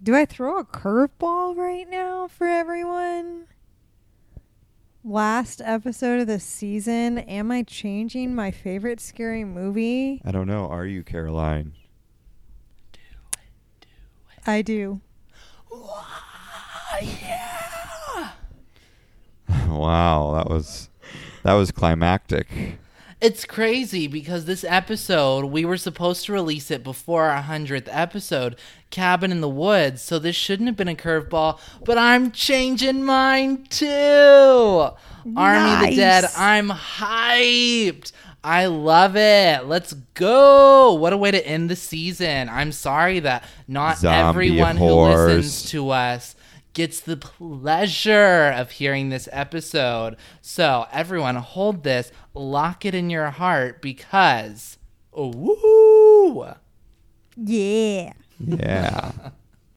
Do I throw a curveball right now for everyone? Last episode of the season. Am I changing my favorite scary movie? I don't know. Are you, Caroline? I do. wow, that was that was climactic. It's crazy because this episode, we were supposed to release it before our 100th episode, Cabin in the Woods, so this shouldn't have been a curveball, but I'm changing mine too. Army of the Dead, I'm hyped. I love it. Let's go. What a way to end the season. I'm sorry that not Zombie everyone who listens to us gets the pleasure of hearing this episode. So, everyone, hold this, lock it in your heart because. Woo! Yeah. Yeah.